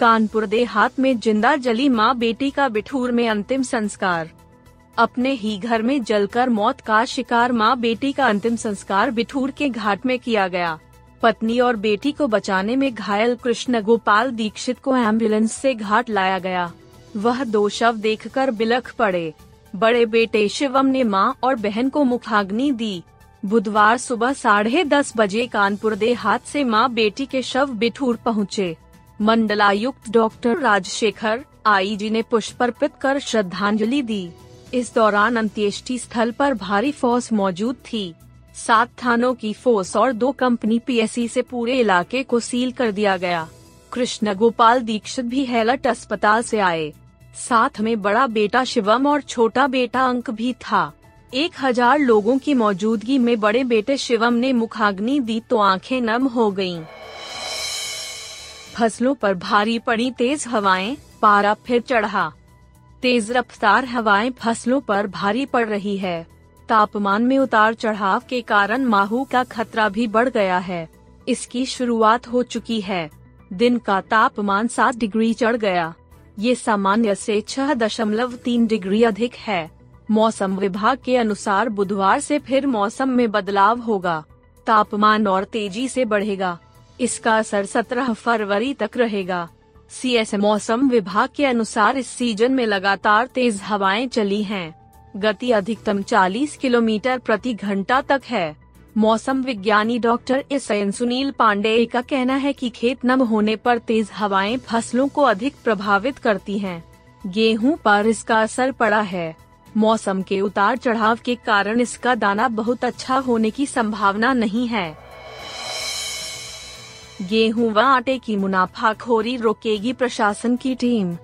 कानपुर देहात में ज़िंदा जली माँ बेटी का बिठूर में अंतिम संस्कार। अपने ही घर में जलकर मौत का शिकार माँ बेटी का अंतिम संस्कार बिठूर के घाट में किया गया। पत्नी और बेटी को बचाने में घायल कृष्ण गोपाल दीक्षित को एंबुलेंस से घाट लाया गया। वह दो शव देखकर बिलख पड़े। बड़े बेटे शिवम ने माँ और बहन को मुखाग्नि दी। बुधवार सुबह साढ़े दस बजे कानपुर देहात से माँ बेटी के शव बिठूर पहुँचे। मंडलायुक्त डॉक्टर राजशेखर आईजी ने पुष्प अर्पित कर श्रद्धांजलि दी। इस दौरान अंत्येष्टि स्थल पर भारी फोर्स मौजूद थी। सात थानों की फोर्स और दो कंपनी पीएससी से पूरे इलाके को सील कर दिया गया। कृष्ण गोपाल दीक्षित भी हेलट अस्पताल से आए। साथ में बड़ा बेटा शिवम और छोटा बेटा अंक भी था। एक हज़ार लोगों की मौजूदगी में बड़े बेटे शिवम ने मुखाग्नि दी तो आँखें नम हो गईं। फ़सलों पर भारी पड़ी तेज हवाएँ, पारा फिर चढ़ा। तेज रफ्तार हवाएँ फ़सलों पर भारी पड़ रही है। तापमान में उतार चढ़ाव के कारण माहू का खतरा भी बढ़ गया है। इसकी शुरुआत हो चुकी है। दिन का तापमान सात डिग्री चढ़ गया। ये सामान्य से छह दशमलव तीन डिग्री अधिक है। मौसम विभाग के अनुसार बुधवार से फिर मौसम में बदलाव होगा। तापमान और तेज़ी से बढ़ेगा। इसका असर 17 फरवरी तक रहेगा सी एस मौसम विभाग के अनुसार इस सीज़न में लगातार तेज हवाएँ चली हैं। गति अधिकतम 40 किलोमीटर प्रति घंटा तक है मौसम विज्ञानी doctor S N Sunil Pandey का कहना है कि खेत नम होने पर तेज हवाएँ फ़सलों को अधिक प्रभावित करती हैं। गेहूँ पर इसका असर पड़ा है मौसम के उतार चढ़ाव के कारण इसका दाना बहुत अच्छा होने की संभावना नहीं है गेहूँ व आटे की मुनाफाखोरी रोकेगी प्रशासन की टीम।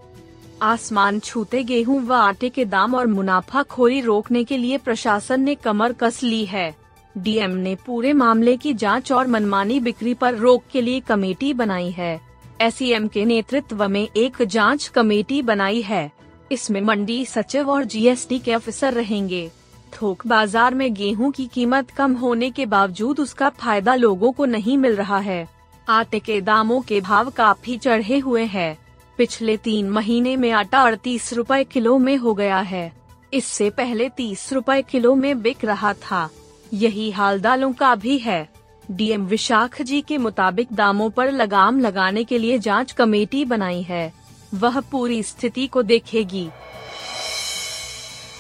आसमान छूते गेहूँ व आटे के दाम और मुनाफाखोरी रोकने के लिए प्रशासन ने कमर कस ली है। डीएम ने पूरे मामले की जाँच और मनमानी बिक्री पर रोक के लिए कमेटी बनाई है। एस के नेतृत्व में एक जाँच कमेटी बनाई है। इसमें मंडी सचिव और जीएसटी के अफसर रहेंगे। थोक बाज़ार में गेहूँ की कीमत कम होने के बावजूद उसका फ़ायदा लोगों को नहीं मिल रहा है। आटे के दामों के भाव काफ़ी चढ़े हुए हैं। पिछले तीन महीने में आटा अड़तीस रूपए किलो में हो गया है। इससे पहले तीस रूपए किलो में बिक रहा था। यही हाल दालों का भी है। डीएम विशाख जी के मुताबिक दामों पर लगाम लगाने के लिए जाँच कमेटी बनाई है। वह पूरी स्थिति को देखेगी।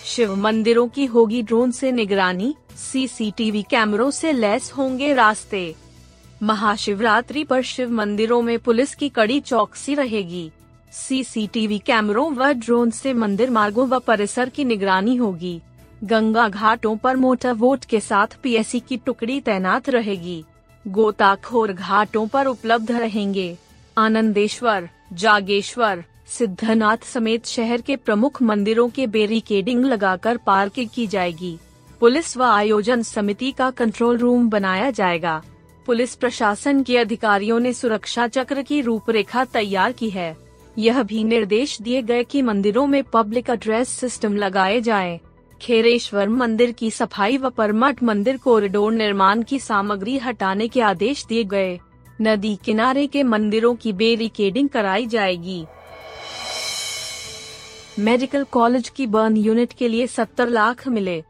शिव मंदिरों की होगी ड्रोन से निगरानी, सीसीटीवी कैमरों से लैस होंगे रास्ते। महाशिवरात्रि पर शिव मंदिरों में पुलिस की कड़ी चौकसी रहेगी। सीसीटीवी कैमरों व ड्रोन से मंदिर मार्गों व परिसर की निगरानी होगी। गंगा घाटों पर मोटर वोट के साथ पीएससी की टुकड़ी तैनात रहेगी। गोताखोर घाटों पर उपलब्ध रहेंगे। आनंदेश्वर, जागेश्वर, सिद्धनाथ समेत शहर के प्रमुख मंदिरों के बेरिकेडिंग लगाकर पार्किंग की जाएगी। पुलिस व आयोजन समिति का कंट्रोल रूम बनाया जाएगा। पुलिस प्रशासन के अधिकारियों ने सुरक्षा चक्र की रूपरेखा तैयार की है। यह भी निर्देश दिए गए कि मंदिरों में पब्लिक एड्रेस सिस्टम लगाए जाएँ। खेरेश्वर मंदिर की सफ़ाई व परमठ मंदिर कॉरिडोर निर्माण की सामग्री हटाने के आदेश दिए गए। नदी किनारे के मंदिरों की बेरिकेडिंग कराई जाएगी। मेडिकल कॉलेज की बर्न यूनिट के लिए 70 लाख मिले।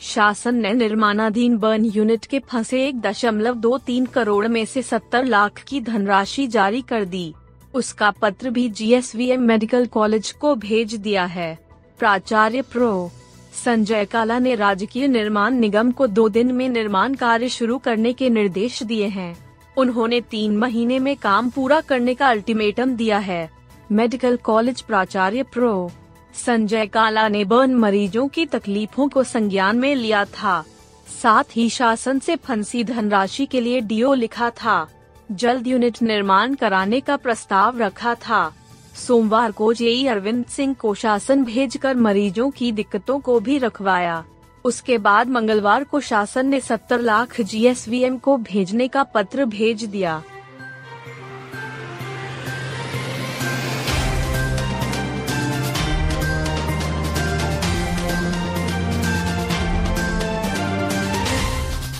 शासन ने निर्माणाधीन बर्न यूनिट के फंसे एक दशमलव दो तीन करोड़ में से सत्तर लाख की धनराशि जारी कर दी। उसका पत्र भी जीएसवीएम मेडिकल कॉलेज को भेज दिया है। प्राचार्य प्रो. संजय काला ने राजकीय निर्माण निगम को दो दिन में निर्माण कार्य शुरू करने के निर्देश दिए हैं। उन्होंने तीन महीने में काम पूरा करने का अल्टीमेटम दिया है। मेडिकल कॉलेज प्राचार्य प्रो. संजय काला ने बर्न मरीजों की तकलीफों को संज्ञान में लिया था। साथ ही शासन से फंसी धनराशि के लिए डीओ लिखा था। जल्द यूनिट निर्माण कराने का प्रस्ताव रखा था। सोमवार को जेई अरविंद सिंह को शासन भेजकर मरीजों की दिक्कतों को भी रखवाया। उसके बाद मंगलवार को शासन ने 70 लाख जीएसवीएम को भेजने का पत्र भेज दिया।